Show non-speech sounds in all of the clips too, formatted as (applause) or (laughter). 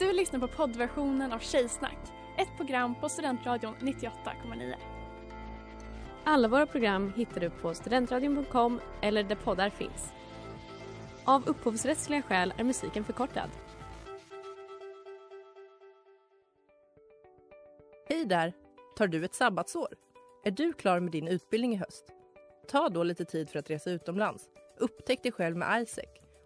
Du lyssnar på poddversionen av Tjejsnack, ett program på Studentradion 98,9. Alla våra program hittar du på studentradion.com eller där poddar finns. Av upphovsrättsliga skäl är musiken förkortad. Hej där! Tar du ett sabbatsår? Är du klar med din utbildning i höst? Ta då lite tid för att resa utomlands. Upptäck dig själv med ISEC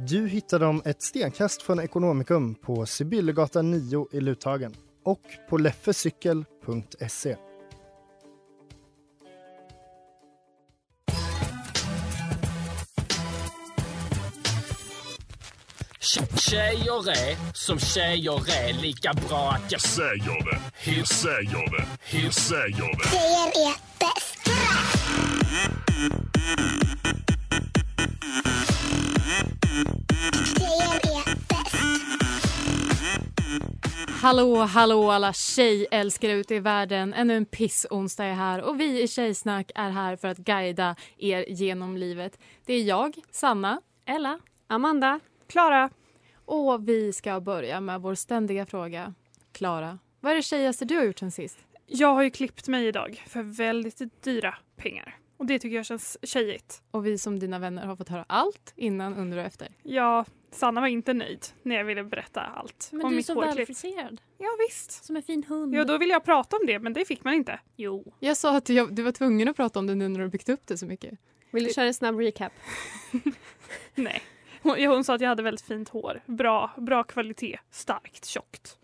Du hittar dem ett stenkast från Ekonomikum på Sibyllegatan 9 i Luthagen och på leffecykel.se. Tjejer är som tjejer är lika bra att jag säger det. Hur säger det? Hur säger det? Tjejer är bäst. Hallå, hallå alla tjejälskare ute i världen. Ännu en pissonsdag är här och vi i Tjejsnack är här för att guida er genom livet. Det är jag, Sanna, Ella, Amanda, Klara och vi ska börja med vår ständiga fråga. Klara, vad är det tjejigaste du har gjort sen sist? Jag har ju klippt mig idag för väldigt dyra pengar. Och det tycker jag känns tjejigt. Och vi som dina vänner har fått höra allt innan, under och efter. Ja, Sanna var inte nöjd när jag ville berätta allt om mitt hårklipp. välfriserad. Ja, visst. Som en fin hund. Ja, då ville jag prata om det, men det fick man inte. Jo. Jag sa att jag, du var tvungen att prata om det nu när du byggt upp det så mycket. vill du köra en snabb recap? (laughs) Nej. Hon, hon sa att jag hade väldigt fint hår. Bra, bra kvalitet. Starkt, tjockt.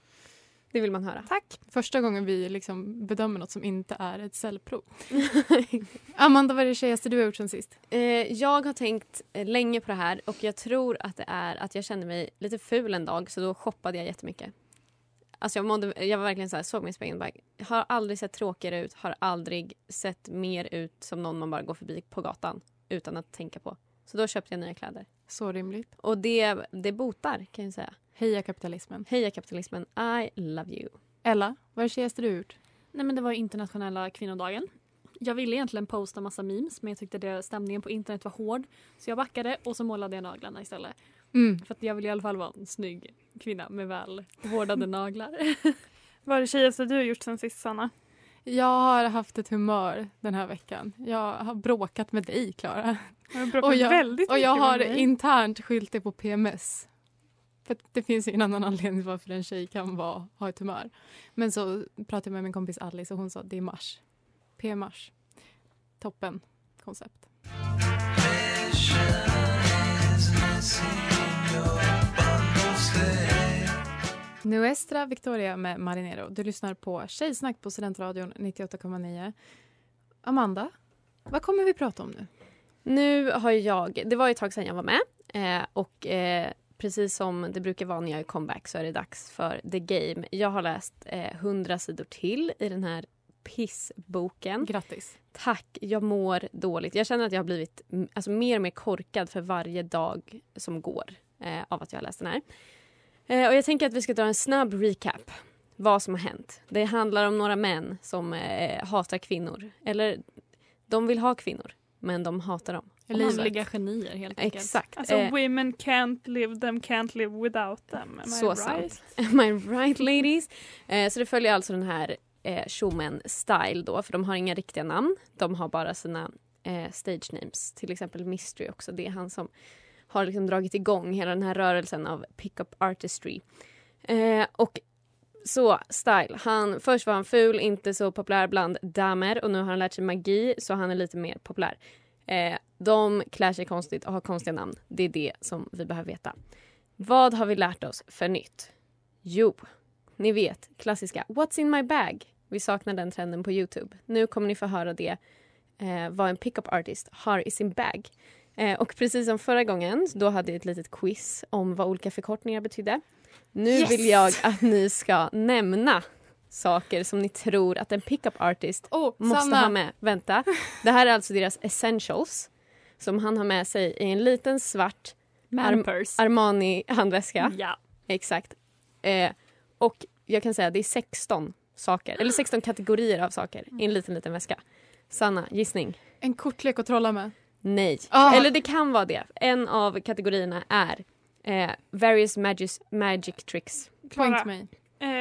Det vill man höra. Tack. Första gången vi liksom bedömer något som inte är ett cellprov. (laughs) Amanda, vad är det tjejigaste du har gjort sen sist? Eh, jag har tänkt eh, länge på det här och jag tror att det är att jag kände mig lite ful en dag så då shoppade jag jättemycket. Alltså jag, mådde, jag var verkligen så här, såg mig i spegeln och bara, har aldrig sett tråkigare ut, har aldrig sett mer ut som någon man bara går förbi på gatan utan att tänka på. Så då köpte jag nya kläder. Så rimligt. Och det, det botar kan jag säga. Heja kapitalismen. Heja kapitalismen, I love you. Ella, vad är det tjejigaste du gjort? Nej men det var internationella kvinnodagen. Jag ville egentligen posta massa memes men jag tyckte det, stämningen på internet var hård. Så jag backade och så målade jag naglarna istället. Mm. För att jag vill i alla fall vara en snygg kvinna med väl vårdade (laughs) naglar. Vad är det tjejigaste du har gjort sen sist, Sanna? Jag har haft ett humör den här veckan. Jag har bråkat med dig, Klara. Jag har bråkat Och jag, väldigt och jag mycket har med mig. internt skyllt det på PMS. För det finns ingen annan anledning till varför en tjej kan vara, ha ett humör. Men så pratade jag med min kompis Alice och hon sa att det är mars. P-mars. Toppen koncept. Nuestra Victoria med Marinero. Du lyssnar på Tjejsnack på Studentradion 98,9. Amanda, vad kommer vi prata om nu? Nu har jag, det var ett tag sedan jag var med eh, och eh, precis som det brukar vara när jag är comeback så är det dags för The Game. Jag har läst eh, 100 sidor till i den här pissboken. Grattis. Tack, jag mår dåligt. Jag känner att jag har blivit mm, alltså, mer och mer korkad för varje dag som går eh, av att jag har läst den här. Eh, och jag tänker att vi ska dra en snabb recap. Vad som har hänt. Det handlar om några män som eh, hatar kvinnor. Eller de vill ha kvinnor, men de hatar dem. Livliga genier helt enkelt. Exakt. Alltså, Eh, women can't live, them can't live without them. Am I Så right? sant. Am I right ladies? Eh, så det följer alltså den här eh, showman style då, för de har inga riktiga namn. De har bara sina eh, stage names. Till exempel Mystery också. Det är han som har liksom dragit igång hela den här rörelsen av pick-up artistry. Eh, och så, Style. Han, först var han ful, inte så populär bland damer och nu har han lärt sig magi så han är lite mer populär. Eh, de klär sig konstigt och har konstiga namn. Det är det som vi behöver veta. Vad har vi lärt oss för nytt? Jo, ni vet klassiska What's in my bag? Vi saknar den trenden på Youtube. Nu kommer ni få höra det, eh, vad en pickup artist har i sin bag. Eh, och precis som förra gången, då hade jag ett litet quiz om vad olika förkortningar betydde. Nu Yes! vill jag att ni ska nämna saker som ni tror att en pickup artist Oh, måste Sanna. ha med. Vänta. Det här är alltså deras essentials som han har med sig i en liten svart Manpurse. Armani-handväska. Ja. Exakt. Eh, och jag kan säga att det är 16 saker, eller 16 kategorier av saker i en liten, liten väska. Sanna, gissning? En kortlek att trolla med. Nej. Ah. Eller det kan vara det. En av kategorierna är eh, various magic, magic tricks. Klara. Point mig.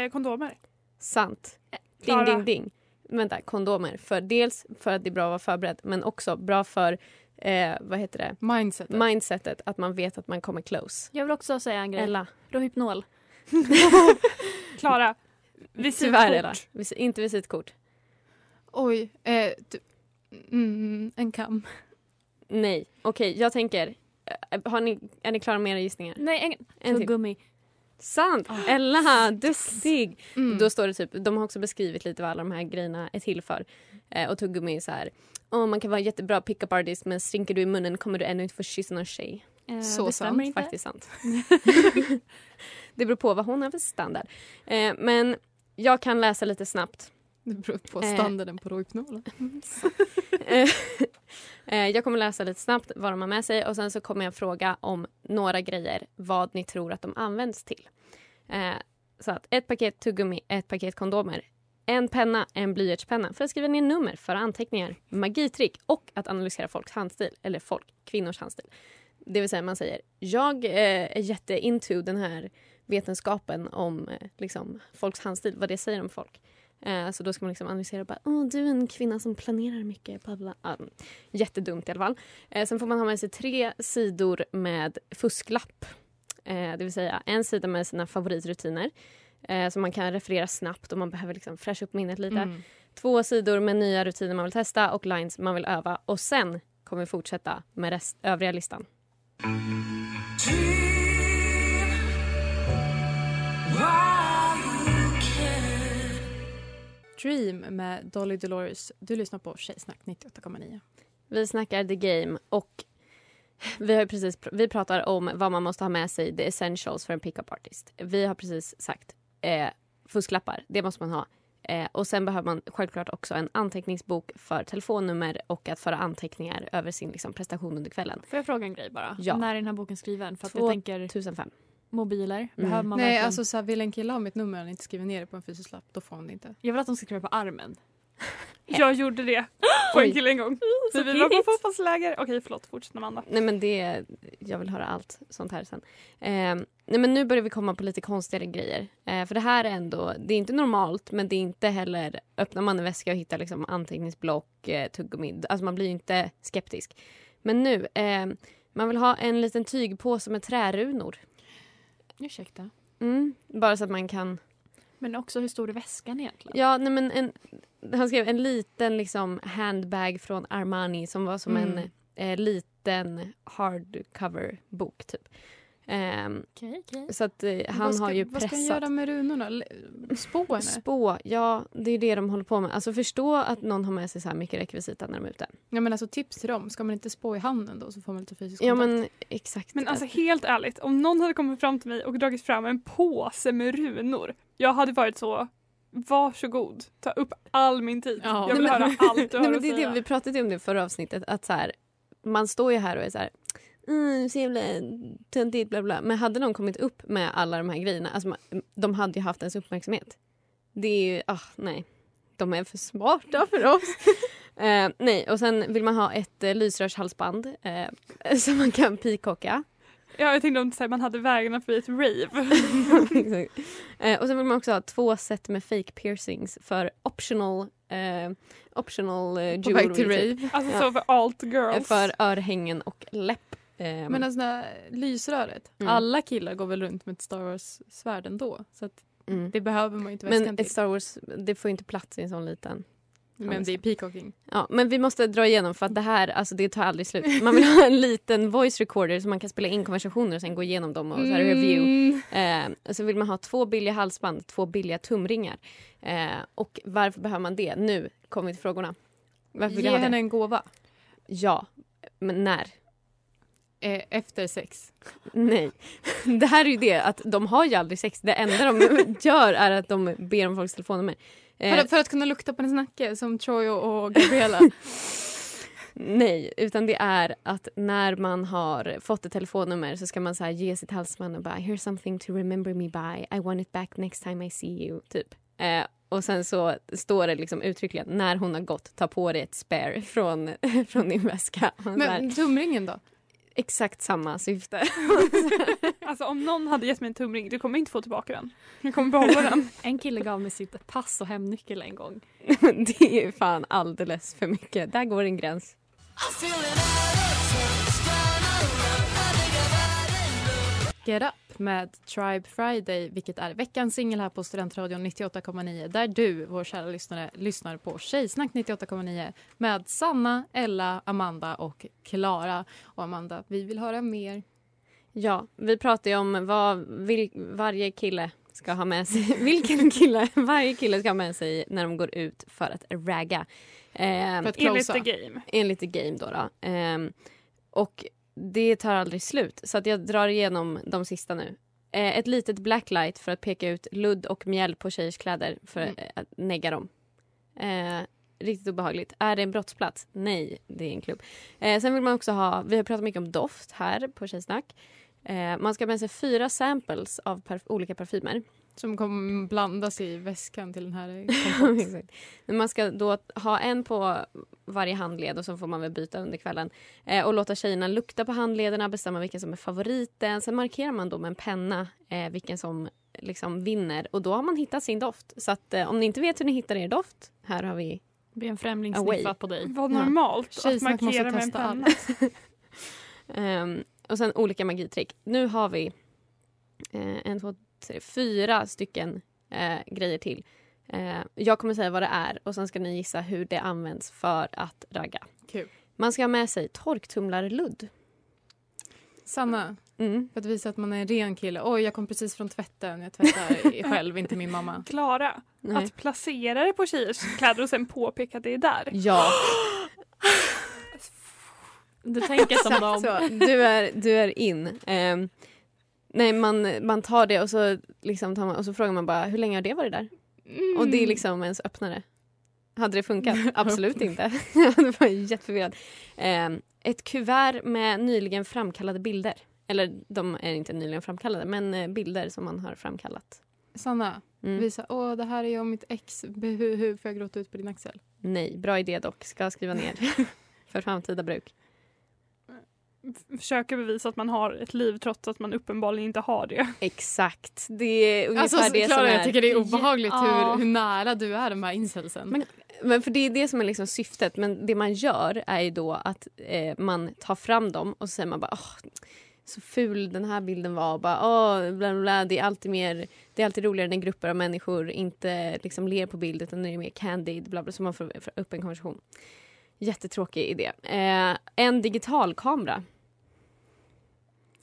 Eh, kondomer. Sant. Ding, Klara. ding, ding. Vänta, kondomer. För dels för att det är bra att vara förberedd men också bra för eh, vad heter det? Mindset. mindsetet att man vet att man kommer close. Jag vill också säga en grej. Ella. Rohypnol. (laughs) Klara. Tyvärr Ella. Visitkort. Vis- inte visitkort. Oj. Eh, du, mm, en kam. Nej. Okej, jag tänker. Eh, Har ni, är ni klara med era gissningar? Nej, en, En tuggummi. Sant! Ella, duktig! Mm. Då står det typ, de har också beskrivit lite vad alla de här grejerna är till för. Eh, och tuggummi är så här, "Åh, man kan vara jättebra pick-up artist men slinker du i munnen kommer du ännu inte få kyssa någon tjej. Eh, Så det sant, inte. Faktiskt sant. (laughs) (laughs) det beror på vad hon har för standard. Eh, men jag kan läsa lite snabbt. (laughs) Det beror på Eh. standarden på Rohypnol. (laughs) Eh, jag kommer läsa lite snabbt vad de har med sig och sen så kommer jag fråga om några grejer vad ni tror att de används till. Eh, så att ett paket tuggummi, ett paket kondomer, en penna, en blyertspenna för att skriva ner nummer för anteckningar, magitrick och att analysera folks handstil, eller folk, kvinnors handstil. Det vill säga man säger jag är jätte into den här vetenskapen om liksom, folks handstil, vad det säger om folk. Eh, så då ska man liksom analysera bara, Åh, du är en kvinna som planerar mycket. Bla bla. Ja, jättedumt i alla fall. Eh, sen får man ha med sig tre sidor med fusklapp. Eh, det vill säga en sida med sina favoritrutiner eh, som man kan referera snabbt om man behöver liksom fräscha upp minnet lite. Mm. Två sidor med nya rutiner man vill testa och lines man vill öva. Och sen kommer vi fortsätta med rest, övriga listan. Dream med Dolly Dolores. Du lyssnar på Tjejsnack 98,9. Vi snackar the game och (laughs) vi, har precis, pr- vi pratar om vad man måste ha med sig, the essentials för en pickup artist. Vi har precis sagt eh, fusklappar, det måste man ha. Eh, och sen behöver man självklart också en anteckningsbok för telefonnummer och att föra anteckningar över sin liksom, prestation under kvällen. Får jag fråga en grej bara? Ja. När är den här boken skriven? För att Två- jag tänker 1005. Mobiler. Mm. Behöver man Nej, verkligen... alltså så här, vill en kille ha mitt nummer och han inte skriver ner det på en fysisk lapp, då får han det inte. Jag vill att de ska skriva på armen. (laughs) Jag gjorde det på en kille en gång. (laughs) Så vi var på fotbollsläger. Okej förlåt, fortsätt Amanda. Nej men det, jag vill höra allt sånt här sen. Eh, nej men nu börjar vi komma på lite konstigare grejer. Eh, för det här är ändå, det är inte normalt men det är inte heller, öppnar man en väska och hittar liksom anteckningsblock, eh, tuggummi, alltså man blir ju inte skeptisk. Men nu, eh, man vill ha en liten tygpåse med trärunor. Ursäkta. Mm, bara så att man kan, Men också hur stor är väskan egentligen? ja nej men en, han skrev en liten liksom handbag från Armani som var som Mm. en eh, liten hardcover-bok typ. Ehm, Okej, okej. Så att eh, han vad ska, har ju Vad ska han pressat. göra med runorna? Spå henne? Spå, ja det är det de håller på med. Alltså förstå att någon har med sig så här mycket rekvisita när de är ute. Ja, men alltså, tips till dem. Ska man inte spå i handen då så får man lite fysisk Ja kontakt? men exakt. Men alltså helt ärligt, om någon hade kommit fram till mig och dragit fram en påse med runor. Jag hade varit så, varsågod, ta upp all min tid. Ja. Jag vill Nej, men- höra allt du (laughs) Nej, har men att det är säga. det, vi pratade ju om det förra avsnittet. Att så här, man står ju här och är så här Mm, så jävla töntigt bla bla. Men hade någon kommit upp med alla de här grejerna, alltså man- de hade ju haft ens uppmärksamhet. Det är ju, ah nej. De är för smarta för oss. (laughs) eh, nej, och sen vill man ha ett eh, lysrörshalsband eh, (laughs) som man kan peacocka. Ja, jag tänkte om här, man hade vägarna förbi ett rave. (laughs) Eh, och sen vill man också ha två set med fake piercings för optional, eh, optional eh, På väg till jewelry, typ. rave. Alltså Ja. så för alt Eh, girls. För örhängen och läpp. Eh, Men alltså, det här lysröret. Mm. Alla killar går väl runt med ett Star Wars-svärd ändå. Så mm. det behöver man inte väskan Men till. ett Star Wars, det får inte plats i en sån liten. Men det är peacocking. Ja, men vi måste dra igenom för att det här, alltså det tar aldrig slut. Man vill ha en liten voice recorder så man kan spela in konversationer och sen gå igenom dem och så här review. Mm. Eh, så vill man ha två billiga halsband, två billiga tumringar. Eh, och varför behöver man det? Nu kommer vi till frågorna. Varför vill Ge henne en gåva. Ja, men när? Eh, efter sex. Nej. (laughs) Det här är ju det att de har ju aldrig sex. Det enda de (laughs) gör är att de ber om folks telefonnummer. Eh, För, att- för att kunna lukta på hennes nacke som Troy och, och Gabriella. (laughs) Nej, utan det är att när man har fått ett telefonnummer så ska man så här ge sitt halsband och bara “Here's something to remember me by, I want it back next time I see you”. Typ. Eh, och sen så står det liksom uttryckligen när hon har gått, ta på dig ett spare från, från din väska. Men tumringen då? Exakt samma syfte. (laughs) Alltså om någon hade gett mig en tumring, du kommer inte få tillbaka den. Jag kommer behålla (laughs) den. En kille gav mig sitt pass och hemnyckel en gång. (laughs) det är fan alldeles för mycket. Där går en gräns. Get Up med Tribe Friday, vilket är veckans singel här på Studentradion 98,9 där du, vår kära lyssnare, lyssnar på Tjejsnack 98,9 med Sanna, Ella, Amanda och Klara. Och Amanda, vi vill höra mer. Ja, vi pratar ju om vad vil, varje kille ska ha med sig. (laughs) Vilken kille varje kille ska ha med sig när de går ut för att ragga. Eh, För att Enligt closa. the game. enligt the game då. då. Ehm, och det tar aldrig slut. Så att jag drar igenom de sista nu. Eh, ett litet blacklight för att peka ut ludd och mjäll på tjejers kläder för Mm. eh, att negga dem. Eh, riktigt obehagligt. Är det en brottsplats? Nej, det är en klubb. Eh, sen vill man också ha, vi har pratat mycket om doft här på Tjejsnack. Eh, man ska ha med sig fyra samples av olika parfymer. Som kommer blandas i väskan till den här (laughs) man ska då ha en på varje handled och så får man väl byta under kvällen. Eh, och låta tjejerna lukta på handlederna, bestämma vilken som är favoriten. Sen markerar man då med en penna eh, vilken som liksom vinner. Och då har man hittat sin doft. Så att, eh, om ni inte vet hur ni hittar er doft, här har vi Be en främling sniffa på dig. Vad Ja. normalt att Tjejsnack måste markera med en penna. (laughs) (laughs) Ehm, och sen olika magitrick. Nu har vi eh, en, två, tre, fyra stycken eh, grejer till. Eh, jag kommer säga vad det är och sen ska ni gissa hur det används för att ragga. Kul. Man ska ha med sig torktumlarludd. Sanna, Mm. för att visa att man är en ren kille. Oj, jag kom precis från tvätten. Jag tvättar (laughs) själv, inte min mamma. Klara, Nej. att placera det på tjejers kläder och sen påpeka att det är där. Ja, (gasps) Du tänker som dem. så. Du är, du är in. Ehm, nej, man, man tar det och så, liksom tar man, och så frågar man bara hur länge har det varit där? Och det är liksom ens öppnare. Hade det funkat? (laughs) Absolut inte. (laughs) Jag var jätteförvirrad. Eh, ett kuvert med nyligen framkallade bilder. Eller de är inte nyligen framkallade, men eh, bilder som man har framkallat. Sanna, Mm. visa. Åh, det här är jag och mitt ex. Hur, hur får jag gråta ut på din axel? Nej, bra idé dock. Ska skriva ner. (laughs) För framtida bruk. Försöka bevisa att man har ett liv trots att man uppenbarligen inte har det. Exakt. Det är ungefär Alltså, det Klara, som är... jag tycker det är obehagligt Ja. hur, hur nära du är de här incelsen. Men- Men för det är det som är liksom syftet. Men det man gör är ju då att eh, man tar fram dem och så säger man bara åh, så ful den här bilden var. Bara, åh, bla, bla, bla. Det, är alltid mer, det är alltid roligare när grupper av människor inte liksom ler på bild utan det är mer candid. Bla, bla, så man får, får upp en konversation. Jättetråkig idé. Eh, en digital kamera.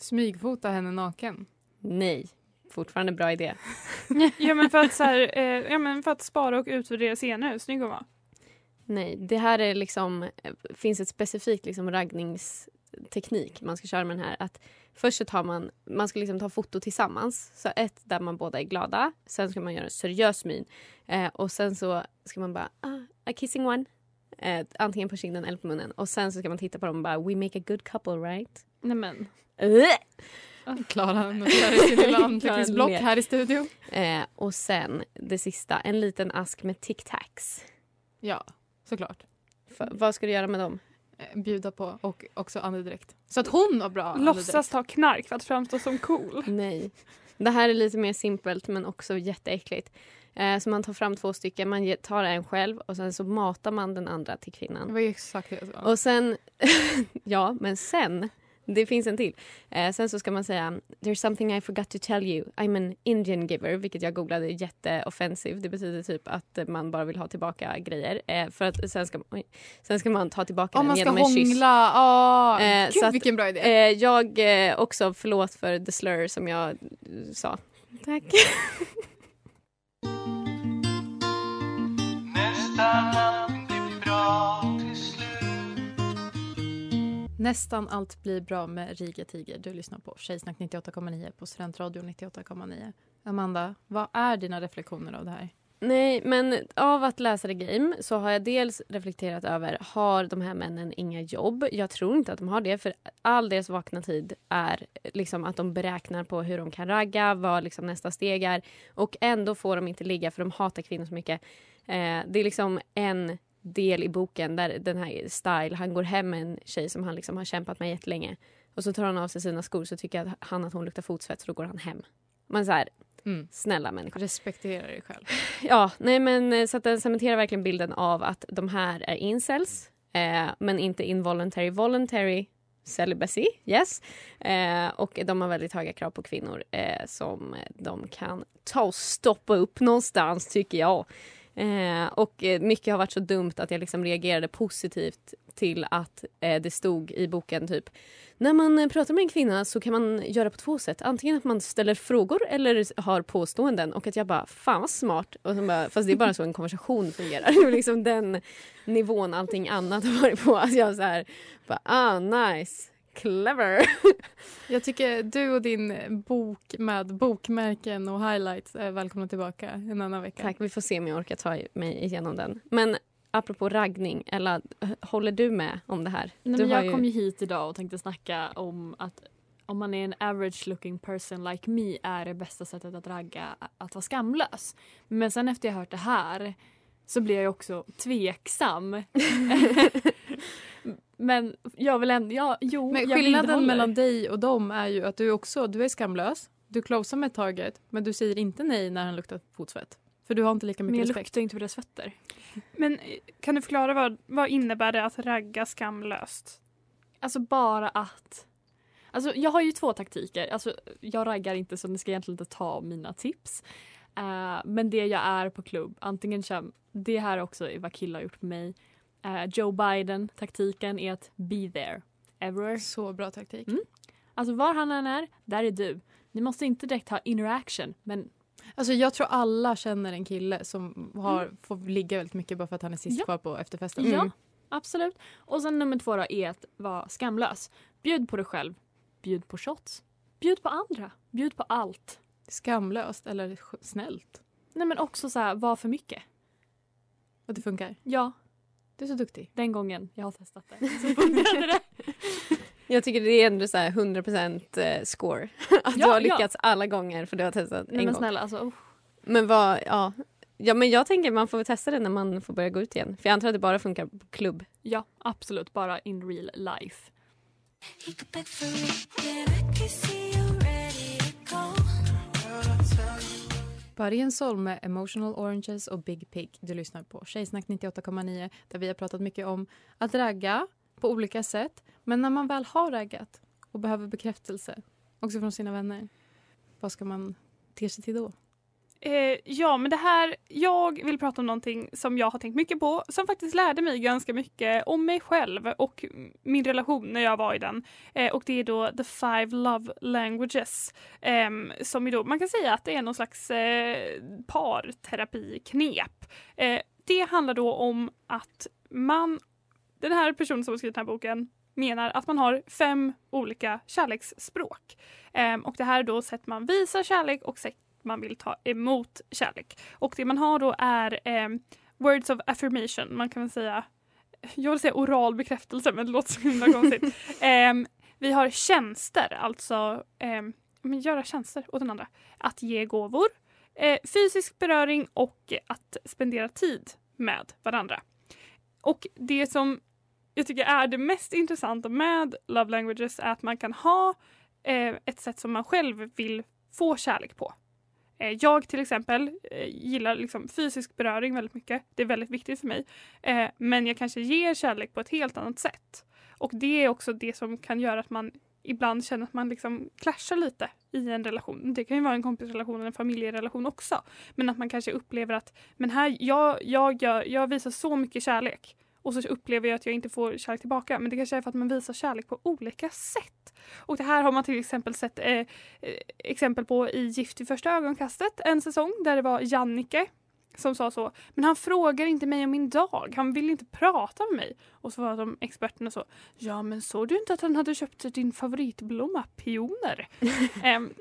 Smygfota henne naken. Nej, fortfarande bra idé. (laughs) Ja men för att, så här, eh, ja, men för att spara och utvärdera senare. Snygg hon var. Nej, det här är liksom, eh, finns ett specifikt liksom raggningsteknik man ska köra med den här. Att först så tar man, man ska liksom ta foto tillsammans. Så ett där man båda är glada. Sen ska man göra en seriös min. Eh, och sen så ska man bara, ah, a kissing one. Eh, antingen på kinden eller på munnen. Och sen så ska man titta på dem och bara, we make a good couple right? Nej men. Klara noterar i sin lilla (laughs) anteckningsblock här i studion. Eh, och sen det sista, en liten ask med Tic Tacs. Ja, såklart. För, vad ska du göra med dem? Eh, Bjuda på och också andedräkt. Så att hon har bra Låtsas ta knark för att framstå som cool. (laughs) Nej. Det här är lite mer simpelt men också jätteäckligt. Eh, så man tar fram två stycken, man tar en själv och sen så matar man den andra till Det kvinnan. var ju exakt det jag sa. Och sen, (laughs) ja men sen, det finns en till. Eh, sen så ska man säga There's something I forgot to tell you. I'm an Indian giver, vilket jag googlade är jätteoffensiv. Det betyder typ att man bara vill ha tillbaka grejer. Eh, för att sen ska, oj, sen ska man ta tillbaka Om den man ska genom en kyss. Ah, Eh, Gud så att- vilken bra idé. Eh, jag eh, också, förlåt för the slur som jag eh, sa. Tack. Nästan allt blir bra med Riga Tiger. Du lyssnar på Tjejsnack 98,9 på Studentradion 98,9. Amanda, vad är dina reflektioner av det här? Nej, men av att läsa The Game så har jag dels reflekterat över har de här männen inga jobb? Jag tror inte att de har det för all deras vakna tid är liksom att de beräknar på hur de kan ragga, vad liksom nästa steg är och ändå får de inte ligga för de hatar kvinnor så mycket. Eh, det är liksom en del i boken där den här Style, han går hem med en tjej som han liksom har kämpat med jättelänge och så tar han av sig sina skor så tycker att han att hon luktar fotsvett så då går han hem. Men så här, Mm. snälla människor. Respektera dig själv. (laughs) Ja, nej men eh, så att den cementerar verkligen bilden av att de här är incels, eh, men inte involuntary voluntary celibacy, yes. Eh, och de har väldigt höga krav på kvinnor eh, som de kan ta och stoppa upp någonstans tycker jag. Eh, och eh, mycket har varit så dumt att jag liksom reagerade positivt till att eh, det stod i boken typ när man eh, pratar med en kvinna så kan man göra på två sätt. Antingen att man ställer frågor eller har påståenden. Och att jag bara, fan vad smart. Och så bara, fast det är bara så en konversation fungerar. (laughs) Det är liksom den nivån allting annat (laughs) har varit på. Att jag så här, bara, ah nice, clever. (laughs) Jag tycker du och din bok med bokmärken och highlights är välkomna tillbaka en annan vecka. Tack, vi får se om jag orkar ta mig igenom den. Men apropå raggning, Ella, håller du med om det här? Nej, du men jag ju- kom ju hit idag och tänkte snacka om att om man är en average looking person like me är det bästa sättet att ragga att vara skamlös. Men sen efter jag hört det här så blir jag också tveksam. (laughs) (laughs) men jag vill ändå, ja, jo, Men skillnaden mellan dig och dem är ju att du också du är skamlös. Du closar med taget, men du säger inte nej när han luktar fotsvett. För du har inte lika Men mycket jag respekt. luktar inte på deras fötter. Men eh, kan du förklara vad, vad innebär det att ragga skamlöst? Alltså bara att... Alltså jag har ju två taktiker. Alltså jag raggar inte så ni ska egentligen inte ta mina tips. Eh, men det jag är på klubb, antingen kör, det här också är vad killar har gjort på mig. Eh, Joe Biden-taktiken är att be there. Everywhere. Så bra taktik. Mm. Alltså var han än är, där är du. Ni måste inte direkt ha interaction, men Alltså jag tror alla känner en kille som har, får ligga väldigt mycket bara för att han är sist Ja. kvar på efterfesten. ja, absolut. Och sen nummer två då är att vara skamlös. Bjud på dig själv. Bjud på shots. Bjud på andra. Bjud på allt. Skamlöst eller snällt. Nej men också så här, var för mycket. Och det funkar. Ja, Du är så duktig. den gången jag har testat det (laughs) så fungerade det. Jag tycker det är ändå så här 100% eh, score. (laughs) Att Ja, du har ja. lyckats alla gånger för du har testat en Nej men gång. snälla alltså. oh. Men vad, ja. Ja men jag tänker man får väl testa det när man får börja gå ut igen. För jag antar att det bara funkar på klubb. Ja, absolut. Bara in real life. Börje Sol med Emotional Oranges och Big Pig. Du lyssnar på Tjejsnack 98,9 där vi har pratat mycket om att ragga på olika sätt. Men när man väl har raggat och behöver bekräftelse, också från sina vänner, vad ska man te sig till då? Eh, ja, men det här, jag vill prata om någonting som jag har tänkt mycket på, som faktiskt lärde mig ganska mycket om mig själv och min relation när jag var i den. Eh, och det är då The Five Love Languages, eh, som är då, man kan säga att det är någon slags eh, parterapiknep. Eh, det handlar då om att man, den här personen som har skrivit den här boken, menar att man har fem olika kärleksspråk. Ehm, och det här är då sätt man visar kärlek och sätt man vill ta emot kärlek. Och det man har då är ehm, words of affirmation. Man kan väl säga, jag vill säga oral bekräftelse men det låter så himla konstigt. (laughs) Ehm, vi har tjänster, alltså ehm, men göra tjänster åt den andra. Att ge gåvor, eh, fysisk beröring och att spendera tid med varandra. Och det som jag tycker är det mest intressanta med love languages är att man kan ha eh, ett sätt som man själv vill få kärlek på. Eh, jag till exempel eh, gillar liksom fysisk beröring väldigt mycket. Det är väldigt viktigt för mig. Eh, men jag kanske ger kärlek på ett helt annat sätt. Och det är också det som kan göra att man ibland känner att man liksom clashar lite i en relation. Det kan ju vara en kompisrelation eller en familjerelation också. Men att man kanske upplever att men här, jag, jag, jag, jag visar så mycket kärlek och så upplever jag att jag inte får kärlek tillbaka. Men det kanske är för att man visar kärlek på olika sätt. Och det här har man till exempel sett eh, eh, exempel på i Gift i första ögonkastet, en säsong där det var Jannike som sa så, men han frågar inte mig om min dag, han vill inte prata med mig. Och så var de experterna så, ja men såg du inte att han hade köpt din favoritblomma, pioner? (laughs) Em,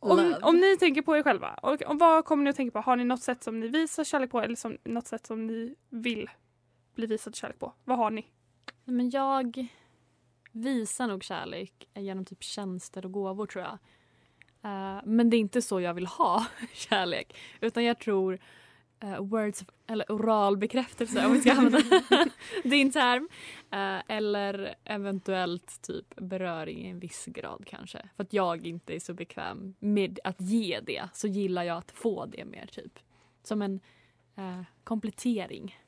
om, om ni tänker på er själva, och, och vad kommer ni att tänka på? Har ni något sätt som ni visar kärlek på eller som, något sätt som ni vill bli visad kärlek på? Vad har ni? Men jag visar nog kärlek genom typ tjänster och gåvor tror jag. Uh, men det är inte så jag vill ha (laughs) kärlek. Utan jag tror uh, words of, eller oral bekräftelse om vi ska använda (laughs) din term. Uh, eller eventuellt typ beröring i en viss grad kanske. För att jag inte är så bekväm med att ge det så gillar jag att få det mer typ. Som en komplettering.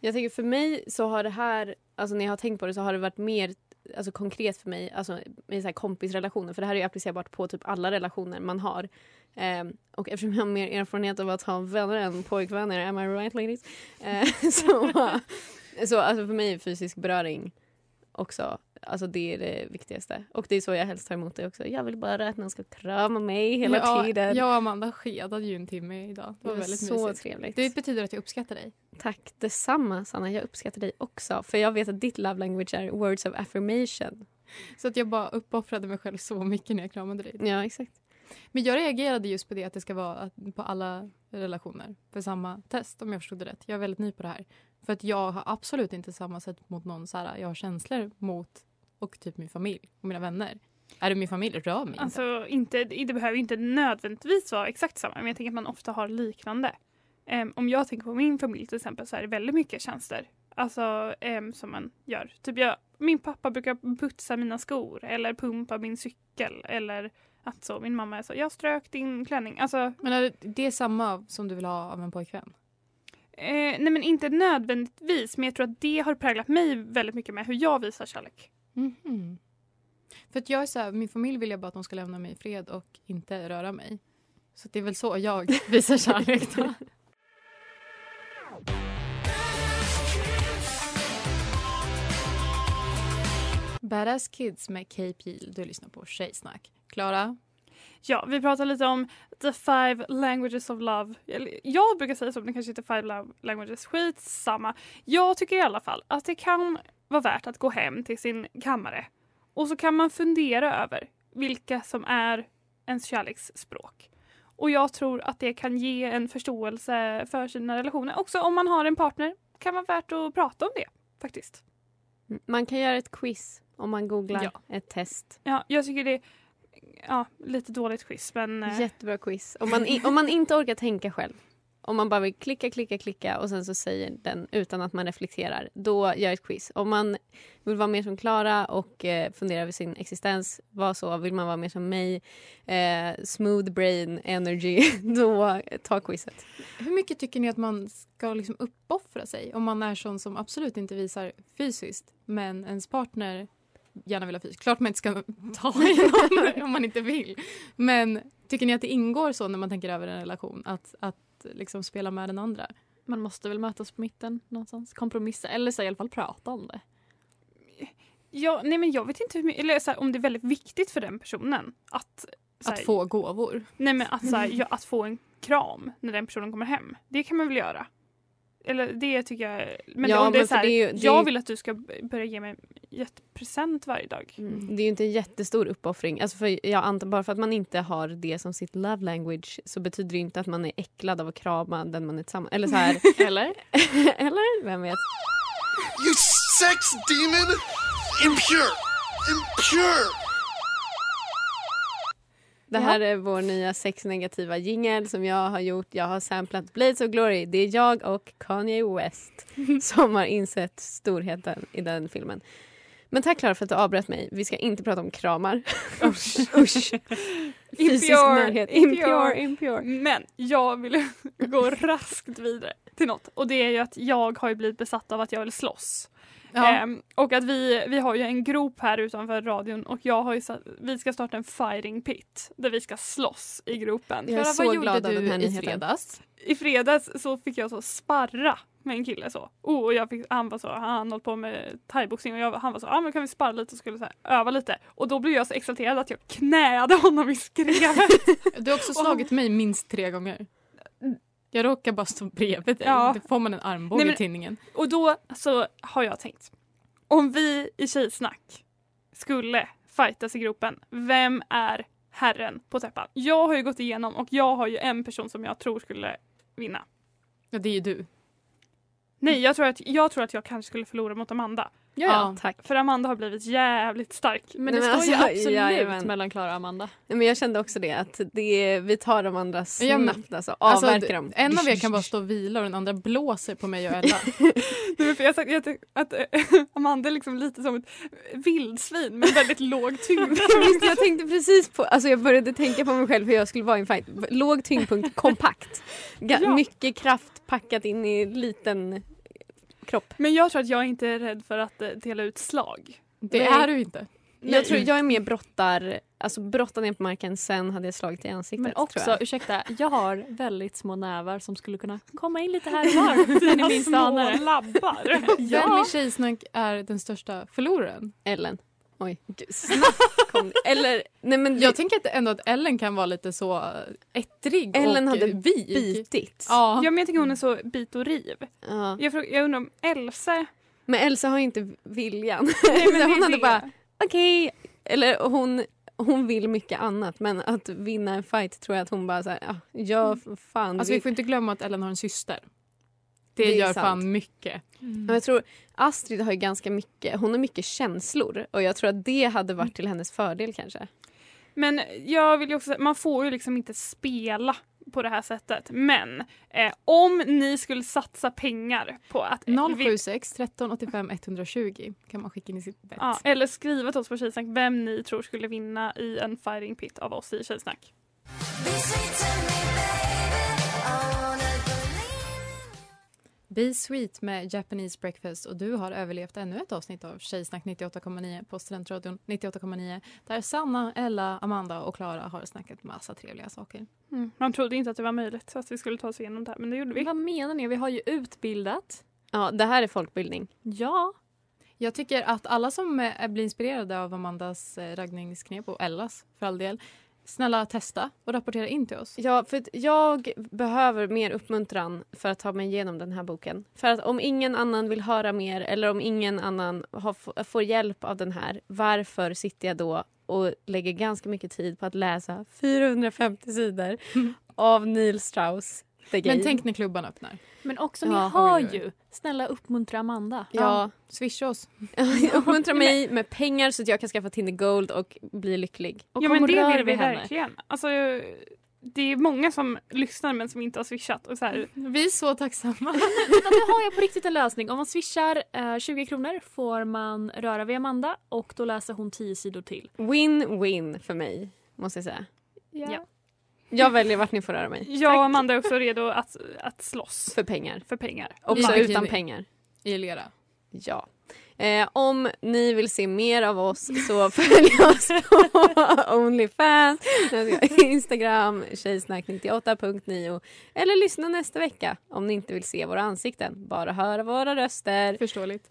Jag tänker för mig så har det här, alltså när jag har tänkt på det så har det varit mer alltså konkret för mig, alltså med så här kompisrelationer. För det här är applicerbart på typ alla relationer man har. Ehm, och eftersom jag har mer erfarenhet av att ha vänner än pojkvänner, am I right ladies? Eh, (laughs) så så alltså för mig är fysisk beröring också, alltså det är det viktigaste. Och det är så jag helst tar emot det också. Jag vill bara att någon ska krama mig hela ja, tiden. Jag och Amanda skedade ju en timme idag. Det var Det var väldigt så mysigt. trevligt. Det betyder att jag uppskattar dig. Tack detsamma Sanna, jag uppskattar dig också. För jag vet att ditt love language är words of affirmation. Så att jag bara uppoffrade mig själv så mycket när jag kramade dig. Ja, exakt. Men jag reagerade just på det att det ska vara på alla relationer för samma test om jag förstod det rätt. Jag är väldigt ny på det här. För att jag har absolut inte samma sätt mot någon så här, jag har känslor mot och typ min familj och mina vänner. Är det min familj, rör mig inte. Alltså, inte, det behöver inte nödvändigtvis vara exakt samma, men jag tänker att man ofta har liknande. Em, om jag tänker på min familj till exempel så är det väldigt mycket tjänster. Alltså em, som man gör. Typ jag, min pappa brukar putsa mina skor eller pumpa min cykel eller att så, min mamma är så, jag strök din klänning. Alltså, Men är det, det är samma som du vill ha av en pojkvän? eh, nej men inte nödvändigtvis, men jag tror att det har präglat mig väldigt mycket med hur jag visar kärlek. Mhm. För att jag är så här, min familj vill jag bara att de ska lämna mig i fred och inte röra mig. Så det är väl så jag (laughs) visar kärlek då. Badass Kids med Kay Peel. Du lyssnar på Tjejsnack. Klara? Ja, vi pratar lite om the five languages of love. Jag brukar säga så, men det kanske inte är five love languages. Skitsamma. Jag tycker i alla fall att det kan vara värt att gå hem till sin kammare och så kan man fundera över vilka som är ens kärleksspråk. Och jag tror att det kan ge en förståelse för sina relationer. Också om man har en partner kan vara värt att prata om det faktiskt. Man kan göra ett quiz om man googlar Ja. ett test. Ja, jag tycker det är ja, lite dåligt quiz men eh, Jättebra quiz. Om man, i- om man inte orkar tänka själv. Om man bara vill klicka, klicka, klicka och sen så säger den utan att man reflekterar. Då gör ett quiz. Om man vill vara mer som Klara och eh, fundera över sin existens, var så. Vill man vara mer som mig, eh, smooth brain energy, (laughs) då ta quizet. Hur mycket tycker ni att man ska liksom uppoffra sig om man är sån som absolut inte visar fysiskt men ens partner gärna vill ha fysiskt? Klart man inte ska ta i någon om man inte vill. Men tycker ni att det ingår så när man tänker över en relation att, att liksom spela med den andra? Man måste väl mötas på mitten någonstans. Kompromissa eller så i alla fall prata om det. Ja, nej men jag vet inte hur mycket, eller så här, om det är väldigt viktigt för den personen att, här, Att få gåvor? nej men att, så här, (laughs) ja, att få en kram när den personen kommer hem. Det kan man väl göra? Eller det tycker jag. Men Ja, om det är men så för här, det är ju- det är jag vill att du ska börja ge mig present varje dag. Mm. Det är ju inte en jättestor uppoffring. Alltså för jag antar bara för att man inte har det som sitt love language så betyder det inte att man är äcklad av att krama den man är tillsammans Eller så här. (laughs) Eller? (laughs) eller? Vem vet? You sex demon! Impure! Impure! Det här är vår nya sexnegativa jingel som jag har gjort. Jag har samplat Blades of Glory. Det är jag och Kanye West (laughs) som har insett storheten i den filmen. Men tack Klara för att du avbröt mig. Vi ska inte prata om kramar. Usch. (laughs) Usch. Fysisk närhet. Impure, impure. Men jag vill (laughs) gå raskt vidare till något. Och det är ju att jag har ju blivit besatt av att jag vill slåss. Ja. Ehm, och att vi, vi har ju en grop här utanför radion och jag har ju satt, vi ska starta en fighting pit där vi ska slåss i gropen. Jag är Klara, så vad gjorde glad av den du här i fredags? I fredags så fick jag så sparra med en kille så. Oh, och jag fick, han var så, han höll på med thaiboxning och jag, han var så, ja ah, men kan vi sparra lite och skulle så här, öva lite. Och då blev jag så exalterad att jag knäade honom i skrevet. (laughs) Du har också slagit mig minst tre gånger. Jag råkar bara stå bredvid dig. Ja. Då får man en armbåge Nej, men- i tinningen. Och då så har jag tänkt. Om vi i Tjejsnack skulle fightas i gropen, vem är herren på täppan? Jag har ju gått igenom och jag har ju en person som jag tror skulle vinna. Ja, det är ju du. Nej, jag tror att jag, tror att jag kanske skulle förlora mot Amanda. Ja, ja. Tack. För Amanda har blivit jävligt stark. Men Nej, det men står ju alltså, (laughs) absolut jajamän. mellan Klara och Amanda. Nej, men jag kände också det att det, vi tar de andra snabbt alltså. Alltså, Avverkar dem. en av er kan bara stå och vila och den andra blåser på mig och Ella. (laughs) Nej, men för jag sagt jag att eh, (laughs) Amanda är liksom lite som ett vildsvin med väldigt låg tyngd. Visst, jag tänkte precis på, alltså jag började tänka på mig själv hur jag skulle vara i en fight. Låg tyngdpunkt, kompakt. Ja. Mycket kraft packat in i liten kropp. Men jag tror att jag inte är rädd för att eh, dela ut slag. Det Nej. är du inte. Jag tror jag är mer brottar, alltså brottar ner på marken sen hade jag slagit i ansiktet. Men tror också, jag. ursäkta, jag har väldigt små nävar som skulle kunna komma in lite här och var. När ni (laughs) minst anar det. labbar. (laughs) Vem i Tjejsnack är den största förloraren? Ellen. Oj, gud, snabbt kom det. Eller, nej men Jag tänker att ändå att Ellen kan vara lite så ettrig Ellen och hade vig. bitit. Ja. Ja, men jag tycker hon är så bit och riv. Ja. Jag, frågar, jag undrar om Else... Men Elsa har ju inte viljan. Nej, men (laughs) det hon hade det. bara, okej. Eller hon, hon vill mycket annat men att vinna en fight tror jag att hon bara så här, ja, gör för fan. Alltså vi- vi får inte glömma att Ellen har en syster. Det, Det gör sant. fan mycket. Men jag tror Astrid har ju ganska mycket, hon har mycket känslor och jag tror att det hade varit till hennes fördel kanske. Men jag vill ju också säga, man får ju liksom inte spela på det här sättet. Men eh, om ni skulle satsa pengar på att... eh, vi- 076 13 85 120 kan man skicka in i sitt bett. Ja, eller skriva till oss på Tjejsnack vem ni tror skulle vinna i en fighting pit av oss i Tjejsnack. Be Sweet med Japanese Breakfast och du har överlevt ännu ett avsnitt av Tjejsnack 98,9 på Studentradion 98,9 där Sanna, Ella, Amanda och Klara har snackat massa trevliga saker. Mm. Man trodde inte att det var möjligt att vi skulle ta oss igenom det här men det gjorde vi. Vad menar ni? Vi har ju utbildat. Ja, det här är folkbildning. Ja. Jag tycker att alla som blir inspirerade av Amandas eh, raggningsknep och Ellas för all del snälla testa och rapportera in till oss. Ja, för jag behöver mer uppmuntran för att ta mig igenom den här boken. För att om ingen annan vill höra mer eller om ingen annan har, får hjälp av den här, varför sitter jag då och lägger ganska mycket tid på att läsa 450 sidor (laughs) av Neil Strauss Game? Men tänk när klubban öppnar. Men också, Ja, oj, oj. ju. Snälla uppmuntra Amanda. Ja, Swisha oss. (laughs) uppmuntra mig med pengar så att jag kan skaffa Tinder Gold och bli lycklig. Och ja men och det vill vi henne. verkligen. Alltså, det är många som lyssnar men som inte har swishat. Och så här, (laughs) Vi är så tacksamma. (laughs) Nu har jag på riktigt en lösning. Om man swishar eh, 20 kronor får man röra vid Amanda och då läser hon 10 sidor till. Win-win för mig, måste jag säga. Ja. Jag väljer vart ni får röra mig. jag och Amanda är också redo att, att slåss För pengar. för pengar. Också utan pengar. I lera. Ja. Eh, om ni vill se mer av oss så (laughs) följ oss på (laughs) Onlyfans, Instagram, tjejsnack98.9 eller lyssna nästa vecka om ni inte vill se våra ansikten, bara höra våra röster. Förståeligt.